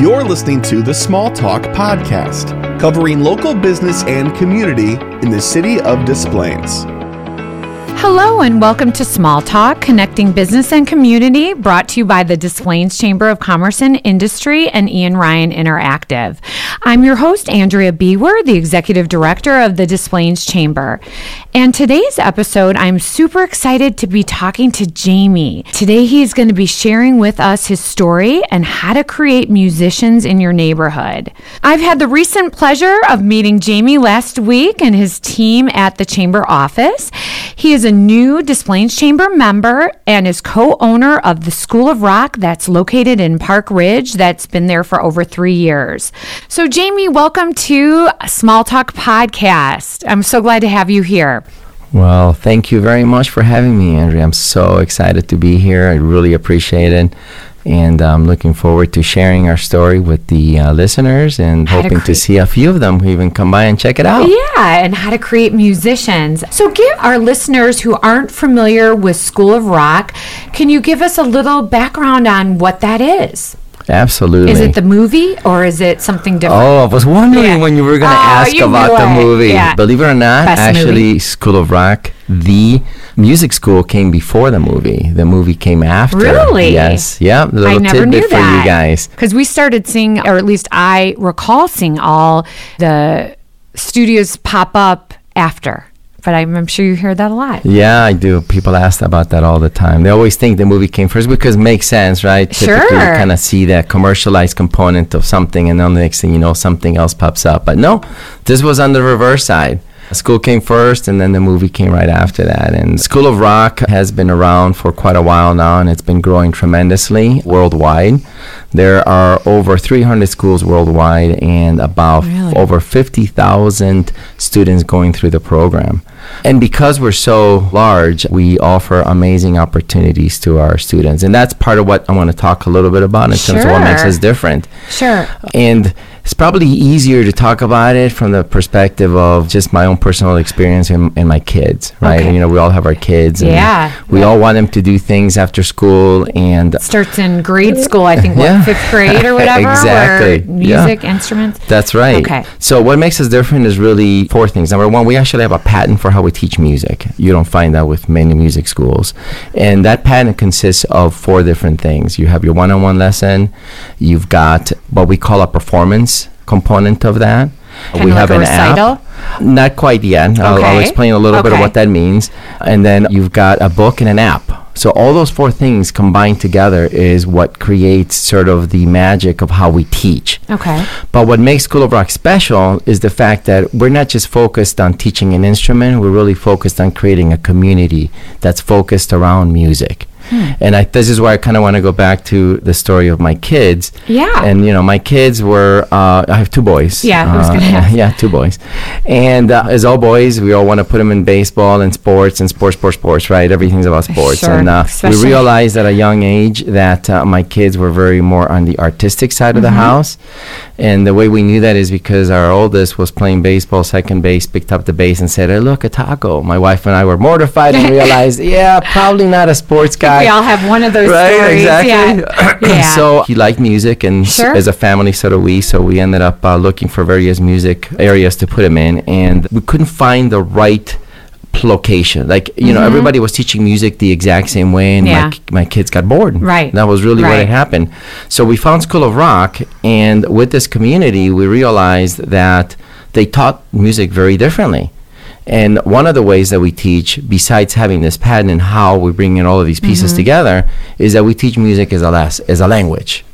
You're listening to the Small Talk Podcast, covering local business and community in the city of Des Plaines. Hello and welcome to Small Talk, connecting business and community, brought to you by the Des Plaines Chamber of Commerce and Industry and Ian Ryan Interactive. I'm your host, Andrea Bewer, the Executive Director of the Des Plaines Chamber. And today's episode, I'm super excited to be talking to Jaime. Today, he's going to be sharing with us his story and how to create musicians in your neighborhood. I've had the recent pleasure of meeting Jaime last week and his team at the Chamber office. He is a new Des Plaines Chamber member and is co owner of the School of Rock that's located in Park Ridge, that's been there for over three years. So, Jaime, welcome to Small Talk Podcast. I'm so glad to have you here. Well, thank you very much for having me, Andrea. I'm so excited to be here. I really appreciate it. And I'm looking forward to sharing our story with the uh, listeners and hoping to, see a few of them who even come by and check it out. Yeah, and how to create musicians. So, give our listeners who aren't familiar with School of Rock, can you give us a little background on what that is? Absolutely. Is it the movie or is it something different? Oh, I was wondering Yeah. when you were going to Oh, ask about the movie. Yeah. Believe it or not, Best actually, movie. School of Rock, the music school came before the movie. The movie came after. Really? Yes. Yeah. A little I never tidbit knew for that. you guys. Because we started seeing, or at least I recall seeing all the studios pop up after. But I'm, I'm sure you hear that a lot. Yeah, I do. People ask about that all the time. They always think the movie came first because it makes sense, right? Typically, you Sure. kind of see that commercialized component of something, and then the next thing you know, something else pops up. But no, this was on the reverse side. School came first, and then the movie came right after that. And School of Rock has been around for quite a while now, and it's been growing tremendously worldwide. There are over 300 schools worldwide, and about Really? over 50,000 students going through the program. And because we're so large, we offer amazing opportunities to our students. And that's part of what I want to talk a little bit about in terms of what makes us different. Sure. And it's probably easier to talk about it from the perspective of just my own personal experience and, and my kids, right? Okay. You know, we all have our kids. and Yeah. We all want them to do things after school. And Starts in grade school, I think, what, fifth grade or whatever? Exactly. Or Yeah. music, instruments. That's right. Okay. So what makes us different is really four things. Number one, we actually have a patent for how we teach music. You don't find that with many music schools. And that patent consists of four different things. You have your one-on-one lesson. You've got what we call a performance component of that. Kinda like a recital? app. Not quite yet. I'll, I'll explain a little bit of what that means. And then you've got a book and an app. So all those four things combined together is what creates sort of the magic of how we teach. Okay. But what makes School of Rock special is the fact that we're not just focused on teaching an instrument, we're really focused on creating a community that's focused around music. Hmm. And I, this is where I kind of want to go back to the story of my kids. Yeah. And, you know, my kids were, uh, I have two boys. Yeah, Uh. Yeah, two boys. And uh, as all boys, we all want to put them in baseball and sports and sports, sports, sports, right? Everything's about sports. Sure, And uh, we realized at a young age that uh, my kids were very more on the artistic side of the Mm-hmm. house. And the way we knew that is because our oldest was playing baseball, second base, picked up the base and said, hey, look, a taco. My wife and I were mortified and realized, yeah, probably not a sports guy. We all have one of those Right, stories. exactly. Yeah. yeah. so he liked music, and Sure. as a family, so do we. So we ended up uh, looking for various music areas to put him in, and we couldn't find the right location. Like you know, everybody was teaching music the exact same way, and Mm-hmm. Yeah. my, my kids got bored. Right. That was really what Right. had happened. So we found School of Rock, and with this community, we realized that they taught music very differently. And one of the ways that we teach, besides having this patent and how we bring in all of these pieces Mm-hmm. together, is that we teach music as a las- as a language,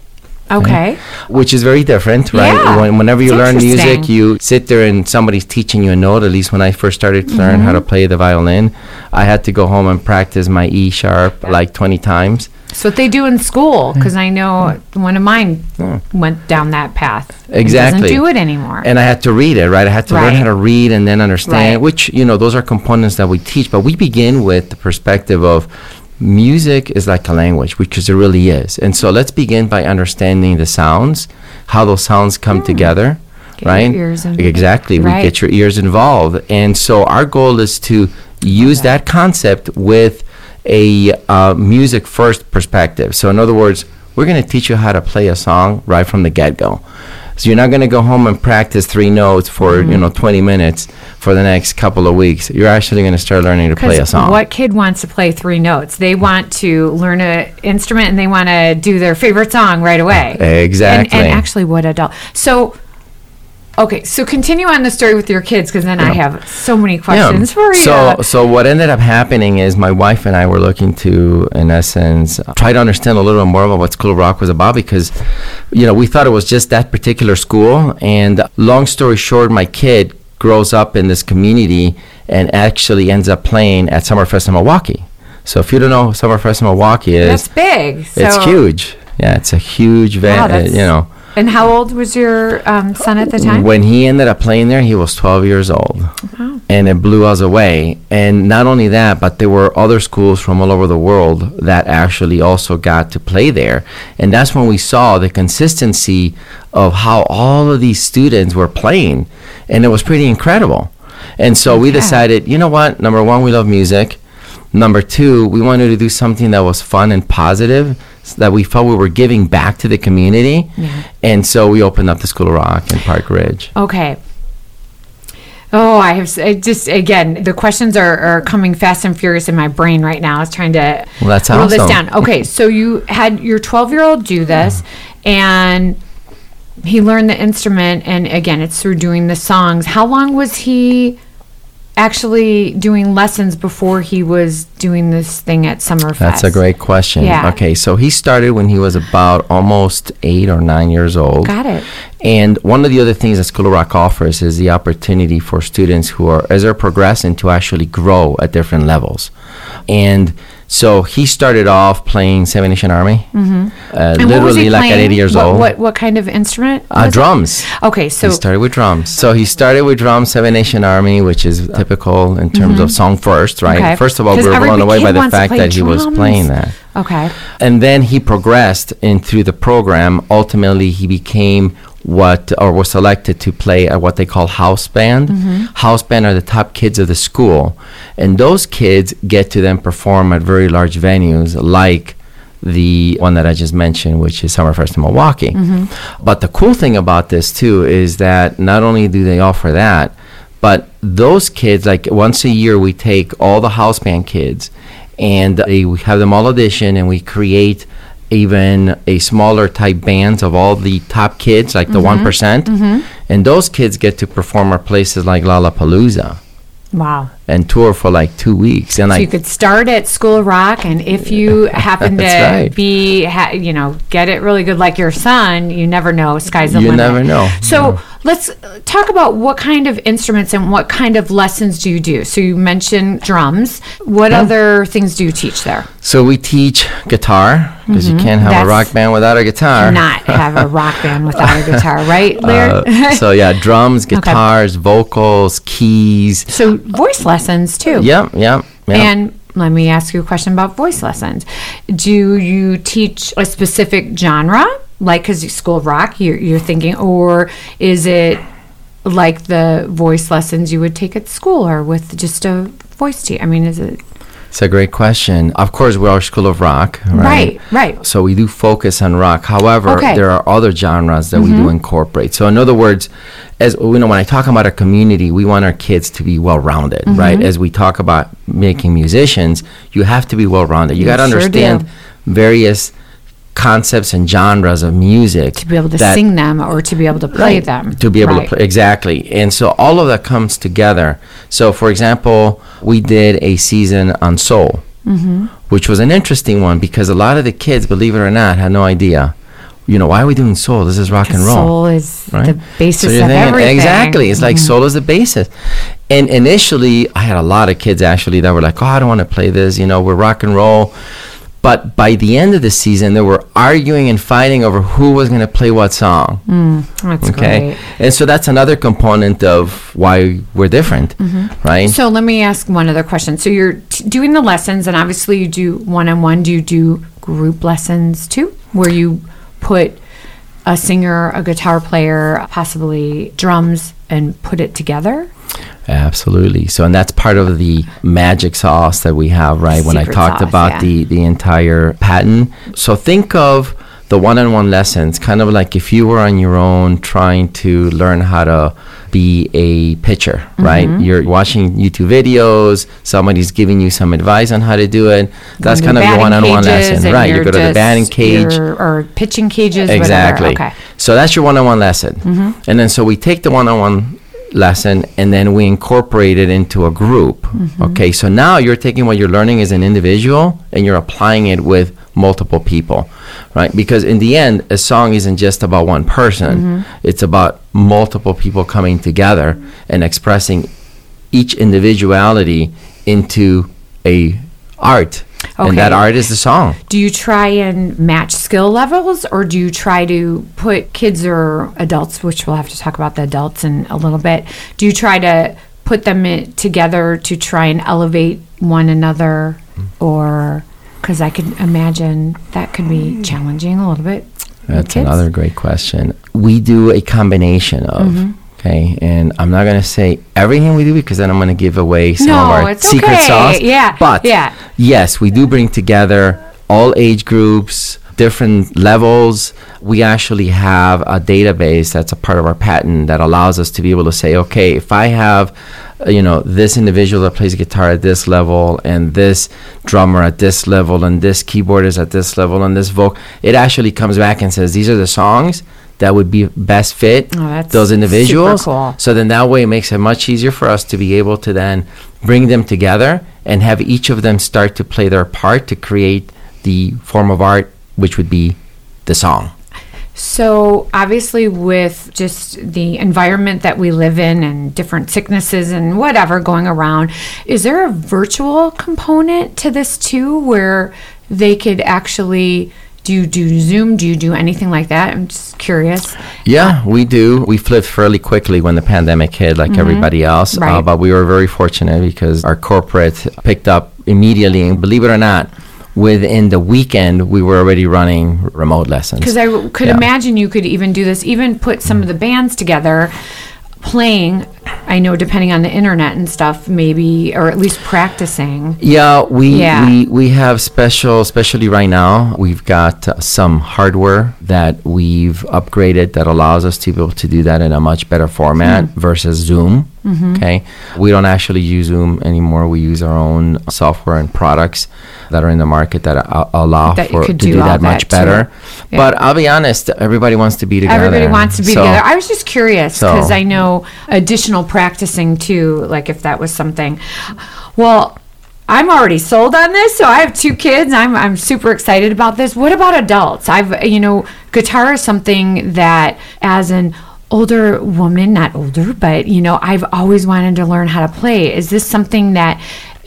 okay. Mm-hmm. which is very different, right? Yeah, When, whenever you it's learn music, you sit there and somebody's teaching you a note. At least when I first started to learn how to Mm-hmm. play the violin, I had to go home and practice my E sharp like 20 times. That's what they do in school mm-hmm. because I know mm-hmm. one of mine Yeah. went down that path. Exactly. doesn't do it anymore. And I had to read it, right? I had to learn how to read and then understand, Right. which, you know, those are components that we teach. But we begin with the perspective of music is like a language, because it really is. And so let's begin by understanding the sounds, how those sounds come together. Get your right? exactly. Right. We get your ears involved. And so our goal is to use that concept with a uh, music first perspective. So, in other words, we're going to teach you how to play a song right from the get-go. So you're not going to go home and practice three notes for Mm-hmm. you know 20 minutes for the next couple of weeks. You're actually going to start learning to play a song. what kid wants to play three notes? They want to learn an instrument and they want to do their favorite song right away. Exactly. And, and actually, what adult? So, okay, so continue on the story with your kids because then I have so many questions for you. So, so what ended up happening is my wife and I were looking to, in essence, try to understand a little bit more about what School of Rock was about because, you know, we thought it was just that particular school. And long story short, my kid grows up in this community and actually ends up playing at Summerfest in Milwaukee. So if you don't know Summerfest in Milwaukee is, that's big. So, it's huge. Yeah, it's a huge Wow, event. that's- you know. And how old was your um, son at the time? When he ended up playing there, he was 12 years old. Wow. And it blew us away. And not only that, but there were other schools from all over the world that actually also got to play there. And that's when we saw the consistency of how all of these students were playing. And it was pretty incredible. And so we decided, you know what? Number one, we love music. Number two, we wanted to do something that was fun and positive, that we felt we were giving back to the community. Yeah. And so we opened up the School of Rock in Park Ridge. Okay. Oh, I have I just again the questions are, are coming fast and furious in my brain right now. I was trying to Well, that's whittle this down. Okay, so you had your 12 year old do this, and he learned the instrument, and again, it's through doing the songs. How long was he actually doing lessons before he was doing this thing at Summerfest? That's a great question. Yeah. Okay, so he started when he was about almost eight or nine years old. Got it. And one of the other things that School of Rock offers is the opportunity for students who are, as they're progressing, to actually grow at different levels. And so he started off playing Seven Nation Army, mm-hmm. uh, And what was literally like at? 80 years what, old. What what kind of instrument? Uh, was it? drums. Okay, so he started with drums. So he started with drums, Seven Nation Army, which is typical in terms of song first, right? Mm-hmm. Okay. First of all, we were blown away by the fact that he was playing that. okay. And then he progressed in through the program. Ultimately, he became what or was selected to play at what they call house band. Mm-hmm. House band are the top kids of the school, and those kids get to then perform at very large venues like the one that I just mentioned, which is Summerfest in Milwaukee. Mm-hmm. But the cool thing about this too is that not only do they offer that, but those kids, like once a year, we take all the house band kids and they, we have them all audition and we create even a smaller type bands of all the top kids, like the mm-hmm. one mm-hmm. and those kids get to perform at places like Lollapalooza. Wow. And tour for like two weeks. And So like, you could start at School of Rock, and if you happen to right. be, ha, you know, get it really good like your son, you never know. Sky's the You limit. never know. So let's uh, talk about what kind of instruments and what kind of lessons do you do. So you mentioned drums. What other things do you teach there? so we teach guitar because you can't have Mm-hmm. That's- a rock band without a guitar. Not have a rock band without a guitar, right, Larry? Uh, so yeah, drums, guitars, vocals, keys. so voice lessons too. Yep, yep, yep. And let me ask you a question about voice lessons. Do you teach a specific genre, like because School of Rock, you're, you're thinking, or is it like the voice lessons you would take at school, or with just a voice teacher? I mean, is it It's a great question. Of course, we are our School of Rock, right? right? Right. So we do focus on rock. However, Okay. there are other genres that we Mm-hmm. do incorporate. So in other words, as you know, when I talk about our community, we want our kids to be well-rounded, Mm-hmm. right? As we talk about making musicians, you have to be well-rounded. You You got to sure understand do. various concepts and genres of music To be able to that- sing them or to be able to play Right, them. to be able Right. to play exactly and so all of that comes together so for example we did a season on soul Mm-hmm. which was an interesting one because a lot of the kids believe it or not had no idea you know why are we doing soul this is rock and roll Soul is right? the basis you're of thinking- everything. Mm-hmm. Exactly. It's like soul is the basis. And initially, I had a lot of kids actually that were like, oh, I don't want to play this. You know, we're rock and roll. But by the end of the season, they were arguing and fighting over who was going to play what song. That's Okay. great. And so that's another component of why we're different, right? Mm-hmm. So let me ask one other question. So you're t- doing the lessons, and obviously you do one on one. Do you do group lessons too, where you put a singer, a guitar player, possibly drums, and put it together? Absolutely. So, and that's part of the magic sauce that we have, right? when I talked sauce, about yeah. the the entire patent. So, think of the one-on-one lessons, kind of like if you were on your own trying to learn how to be a pitcher, right? You're watching YouTube videos, somebody's giving you some advice on how to do it. That's kind of your one-on-one lesson, right? You go to the batting cage. or pitching cages. Exactly. Okay. So that's your one-on-one lesson, and then so we take the one-on-one lesson and then we incorporate it into a group. Mm-hmm. Okay, so now you're taking what you're learning as an individual and you're applying it with multiple people, right? Because in the end, a song isn't just about one person; mm-hmm. it's about multiple people coming together and expressing each individuality into a art. And that art is the song. Do you try and match skill levels, or do you try to put kids or adults, which we'll have to talk about the adults in a little bit? Do you try to put them in, together to try and elevate one another, or because I could imagine that could be challenging a little bit. That's another great question. We do a combination of, Mm-hmm. Okay, and I'm not going to say everything we do because then I'm going to give away some No, of our it's secret okay. sauce. Yeah, But yeah. yes, we do bring together all age groups, different levels. We actually have a database that's a part of our patent that allows us to be able to say, okay, if I have uh, you know this individual that plays guitar at this level and this drummer at this level and this keyboardist at this level and this vocal it actually comes back and says these are the songs that would be best fit Oh, those individuals cool. so then that way it makes it much easier for us to be able to then bring them together and have each of them start to play their part to create the form of art which would be the song So, obviously, with just the environment that we live in and different sicknesses and whatever going around, is there a virtual component to this too where they could actually do you do Zoom? Do you do anything like that? I'm just curious. Yeah, we do. We flipped fairly quickly when the pandemic hit, like everybody else. Uh, Mm-hmm. Right. but we were very fortunate because our corporate picked up immediately. And believe it or not, within the weekend, we were already running remote lessons. Because I w- could Yeah. imagine you could even do this, even put some of the bands together playing. I know, depending on the internet and stuff, maybe, or at least practicing. Yeah, we, Yeah. we we have special, especially right now. We've got uh, some hardware that we've upgraded that allows us to be able to do that in a much better format Hmm. versus Zoom. Mm-hmm. Okay, we don't actually use Zoom anymore. We use our own software and products that are in the market that a- allow That for to do, do that that much too. better. Yeah. But I'll be honest, everybody wants to be together. Everybody wants to be So- together. I was just curious because So- I know additional practicing too, like if that was something. Well, I'm already sold on this, so I have two kids. I'm I'm super excited about this. What about adults? I've you know, guitar is something that as an older woman, not older, but you know, I've always wanted to learn how to play. Is this something that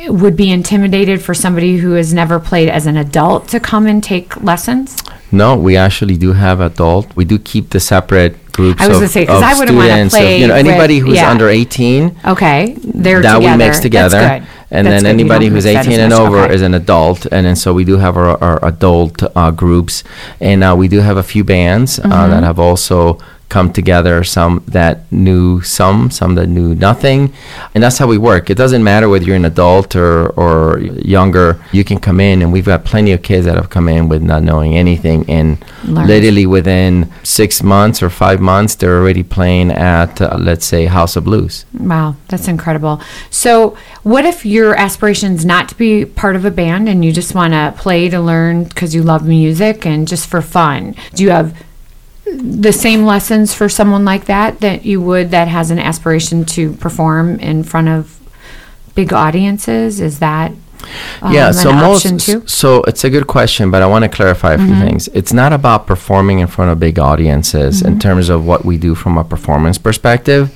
would be intimidated for somebody who has never played as an adult to come and take lessons? No, we actually do have adult. We do keep the separate groups I was gonna say because I wouldn't students. of, play you know, with- anybody who's yeah. under 18, Okay, they're that together. we mix together. That's good. And That's then good. Anybody who's 18 and over Okay. is an adult. And then so we do have our, our adult uh, groups. And uh, we do have a few bands uh, Mm-hmm. that have also come together, some that knew some, some that knew nothing. And that's how we work. It doesn't matter whether you're an adult or, or younger, you can come in. And we've got plenty of kids that have come in with not knowing anything. And Learned. literally within six months or five months, they're already playing at, uh, let's say, House of Blues. Wow, that's incredible. So, what if your aspiration's not to be part of a band and you just want to play to learn because you love music and just for fun? Do you have the same lessons for someone like that that you would that has an aspiration to perform in front of big audiences? Is that um, yeah so most? Mm-hmm. so it's a good question but i want to clarify a few things it's not about performing in front of big audiences Mm-hmm. in terms of what we do from a performance perspective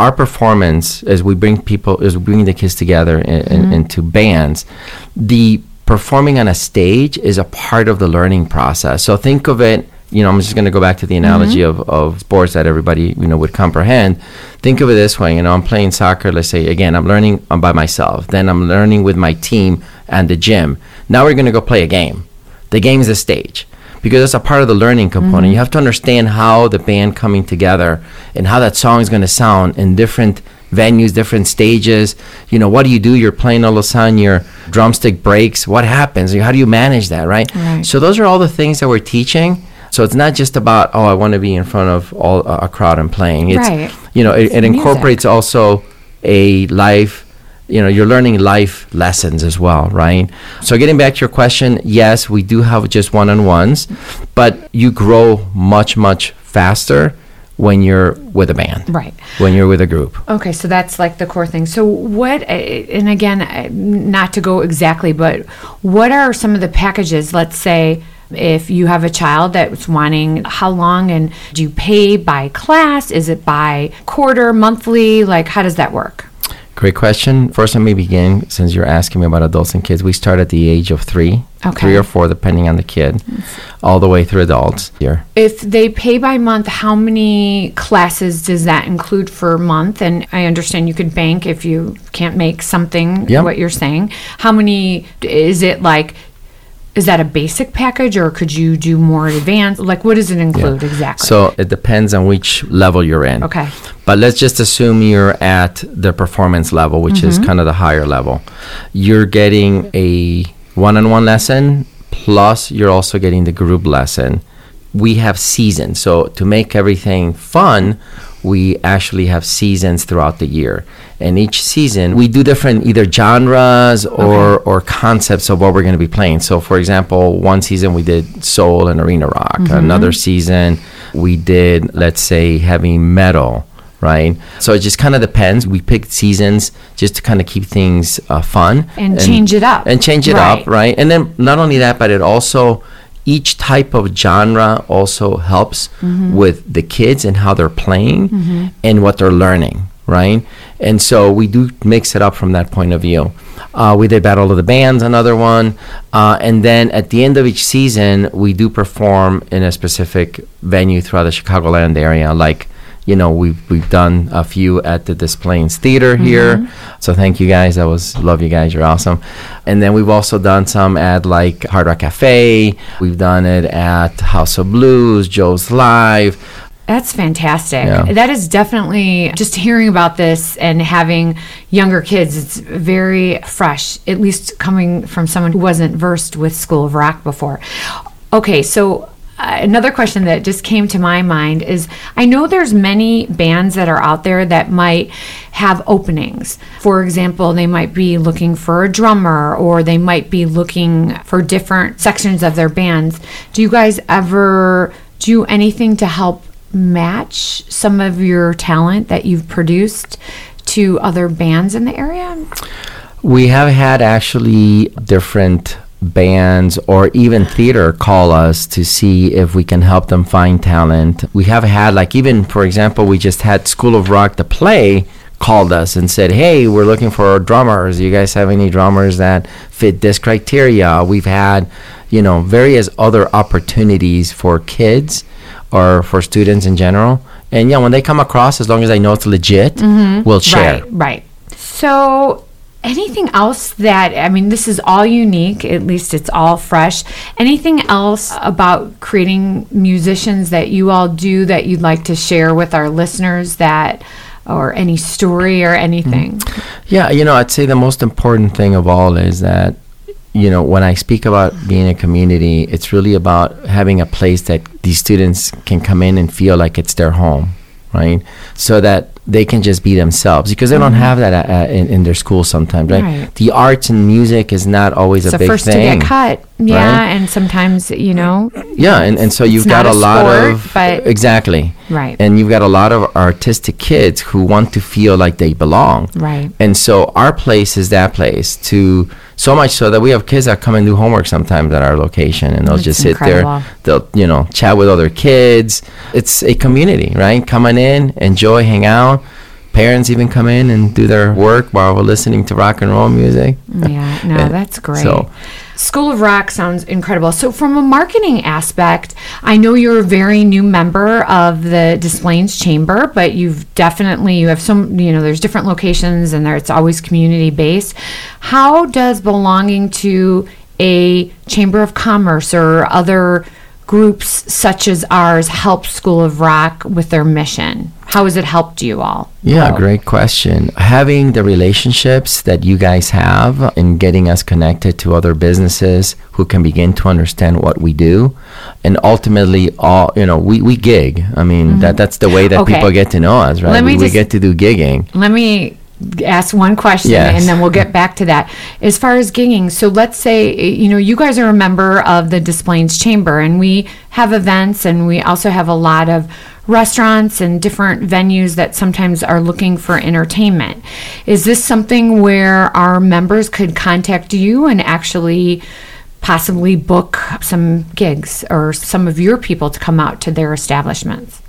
our performance as we bring people as we bring the kids together in, in- Mm-hmm. into bands the performing on a stage is a part of the learning process so think of it you know i'm just going to go back to the analogy Mm-hmm. of, of sports that everybody you know would comprehend. Think of it this way you know i'm playing soccer let's say again i'm learning I'm by myself. Then i'm learning with my team and the gym. Now we're going to go play a game. The game is the stage. Because that's a part of the learning component. You have to understand how the band coming together and how that song is going to sound in different venues different stages. You know what do you do? You're playing all of a sudden your drumstick breaks. What happens? How do you manage that right, Right. so those are all the things that we're teaching So it's not just about oh I want to be in front of all a crowd and playing. It's Right. you know it, It's it music. incorporates also a life you know you're learning life lessons as well right so getting back to your question yes we do have just one-on-ones but you grow much much faster when you're with a band Right. when you're with a group Okay, so that's like the core thing. So what? uh, And again, uh, not to go exactly, but what are some of the packages? Let's say if you have a child that's wanting how long and do you pay by class? Is it by quarter, monthly? Like how does that work? Great question. First, let me begin since you're asking me about adults and kids. We start at the age of three, Okay. three or four, depending on the kid, all the way through adults. Here, If they pay by month, how many classes does that include for a month? And I understand you could bank if you can't make something, Yeah. what you're saying. How many, is it like, is that a basic package or could you do more advanced? Like, what does it include exactly? so it depends on which level you're in. Okay. But let's just assume you're at the performance level, which is mm-hmm. kind of the higher level. You're getting a one-on-one lesson, plus you're also getting the group lesson. We have seasons, so to make everything fun, we actually have seasons throughout the year. And each season, we do different either genres or or concepts of what we're going to be playing. So, for example, one season we did soul and arena rock. Another season we did, let's say, heavy metal right? So it just kind of depends. We picked seasons just to kind of keep things uh, fun And change it up. and change it Right. up, right? And then not only that, but it also each type of genre also helps Mm-hmm. with the kids and how they're playing and what they're learning, right? And so we do mix it up from that point of view. Uh, we did Battle of the Bands, another one. Uh, and then at the end of each season, we do perform in a specific venue throughout the Chicagoland area, like you know we've we've done a few at the Des Plaines Theater here. Mm-hmm. So thank you guys. I was love you guys. You're awesome. And then we've also done some at like Hard Rock Cafe. We've done it at House of Blues, Joe's Live. That's fantastic. Yeah. That is definitely just hearing about this and having younger kids. It's very fresh, at least coming from someone who wasn't versed with School of Rock before. Okay, so Uh, another question that just came to my mind is I know there's many bands that are out there that might have openings. For example, they might be looking for a drummer or they might be looking for different sections of their bands. Do you guys ever do anything to help match some of your talent that you've produced to other bands in the area? We have had actually different bands or even theater call us to see if we can help them find talent. We have had like even for example, we just had School of Rock the play called us and said, "Hey, we're looking for drummers. You guys have any drummers that fit this criteria?" We've had, you know, various other opportunities for kids or for students in general. And yeah, when they come across, as long as I know it's legit, mm-hmm. we'll share. Right, right. So, anything else that, I mean, this is all unique, at least it's all fresh. Anything else about creating musicians that you all do that you'd like to share with our listeners that, or any story or anything? Mm-hmm. Yeah, you know, I'd say the most important thing of all is that, you know, when I speak about being a community, it's really about having a place that these students can come in and feel like it's their home, right? So that they can just be themselves because they don't have that uh, uh, in, in their school sometimes, right? Right. The arts and music is not always It's a big first thing. to get cut. Yeah, right? and sometimes, you know, Yeah, and, and so you've got a, a lot sport, of but- exactly Right. and you've got a lot of artistic kids who want to feel like they belong. Right. And so our place is that place to so much so that we have kids that come and do homework sometimes at our location and they'll That's just sit incredible. there. They'll, you know, chat with other kids. It's a community, right? Coming in, enjoy, hang out. Parents even come in and do their work while we're listening to rock and roll music. Yeah, no, And that's great. so- School of Rock sounds incredible. So, from a marketing aspect, I know you're a very new member of the Des Plaines Chamber, but you've definitely you have some. You know, there's different locations, and there it's always community based. How does belonging to a chamber of commerce or other groups such as ours help School of Rock with their mission? How has it helped you all? Yeah, grow? great question. Having the relationships that you guys have and getting us connected to other businesses who can begin to understand what we do, and ultimately, all you know, we, we gig. I mean, that that's the way that Mm-hmm. Okay. people get to know us, right? Let me we, we get to do gigging. Let me ask one question Yes. and then we'll get back to that. As far as gigging, so let's say, you know, you guys are a member of the Des Plaines Chamber and we have events and we also have a lot of restaurants and different venues that sometimes are looking for entertainment. Is this something where our members could contact you and actually possibly book some gigs or some of your people to come out to their establishments?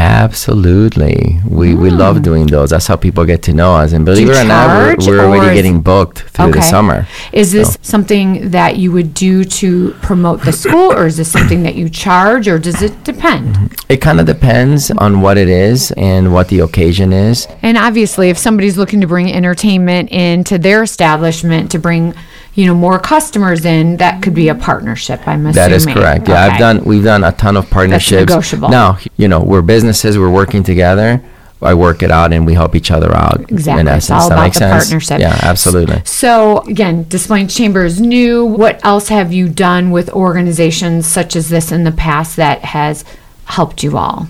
Absolutely, we we hmm. love doing those. That's how people get to know us. And believe it or not, we're, we're or already getting booked through the summer. Is this something that you would do to promote the school, or is this something that you charge, or does it depend? It kind of depends on what it is and what the occasion is. And obviously, if somebody's looking to bring entertainment into their establishment to bring, you know, more customers in, that could be a partnership. I'm assuming That is correct. Yeah, Okay. I've done. We've done a ton of partnerships. negotiable. Now, you know, we're businesses. We're working together. I work it out, and we help each other out. Exactly. In It's essence, all that about makes the sense. partnership. Yeah, absolutely. So again, Des Plaines Chamber is new. What else have you done with organizations such as this in the past that has helped you all?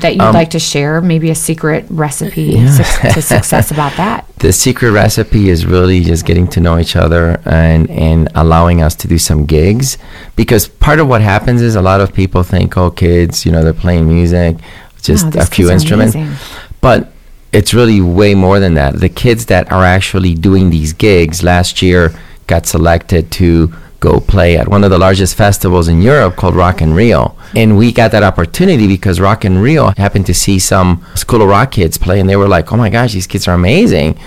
That Um, you'd like to share? Maybe a secret recipe suc- to success about that. The secret recipe is really just getting to know each other and and allowing us to do some gigs, because part of what happens is a lot of people think, oh, kids, you know, they're playing music, just Wow, a few instruments, amazing. but it's really way more than that. The kids that are actually doing these gigs last year got selected to go play at one of the largest festivals in Europe called Rock in Rio. And we got that opportunity because Rock in Rio happened to see some School of Rock kids play and they were like, oh my gosh, these kids are amazing.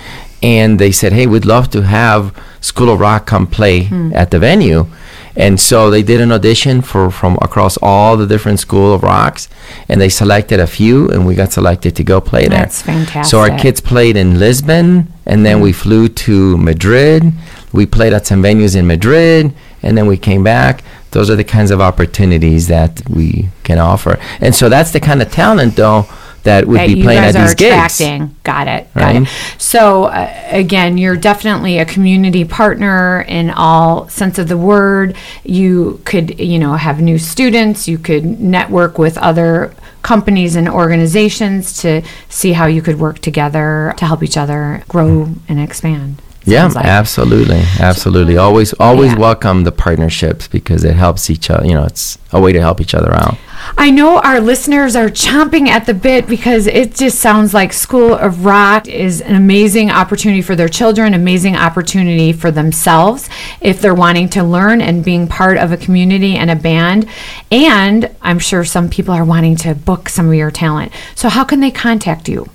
And they said, hey, we'd love to have School of Rock come play hmm. at the venue. And so they did an audition for from across all the different School of Rocks, and they selected a few, and we got selected to go play there. That's So our kids played in Lisbon, and then we mm. flew to Madrid. We played at some venues in Madrid, and then we came back. Those are the kinds of opportunities that we can offer, and so that's the kind of talent, though, that would that be you playing guys at are these gigs. attracting. Got it. Got Right. it. So uh, again, you're definitely a community partner in all sense of the word. You could, you know, have new students. You could network with other companies and organizations to see how you could work together to help each other grow and expand. Yeah, like. absolutely, absolutely. Always, always Yeah. welcome the partnerships because it helps each other. You know, it's a way to help each other out. I know our listeners are chomping at the bit because it just sounds like School of Rock is an amazing opportunity for their children, amazing opportunity for themselves if they're wanting to learn and being part of a community and a band. And I'm sure some people are wanting to book some of your talent. So, how can they contact you?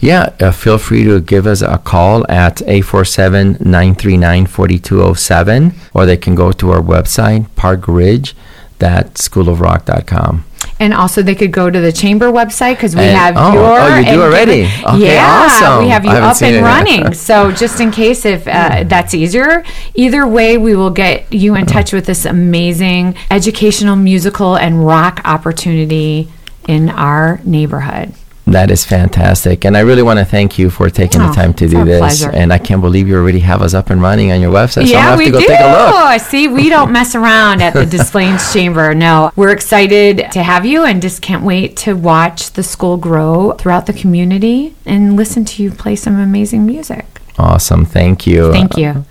Yeah, uh, feel free to give us a call at 847-939-4207 or they can go to our website, parkridge.schoolofrock.com. And also, they could go to the chamber website because we And- have oh, your. oh, you do already? it- Okay, yeah, awesome. we have you up and running. so, just in case if uh, that's easier, either way, we will get you in touch with this amazing educational, musical, and rock opportunity in our neighborhood. That is fantastic. And I really want to thank you for taking Oh, the time to do this. pleasure. And I can't believe you already have us up and running on your website. so I'm yeah, gonna have we to go do. take a look. See, we don't mess around at the Des Plaines Chamber. No, we're excited to have you and just can't wait to watch the school grow throughout the community and listen to you play some amazing music. Awesome. Thank you. Thank you.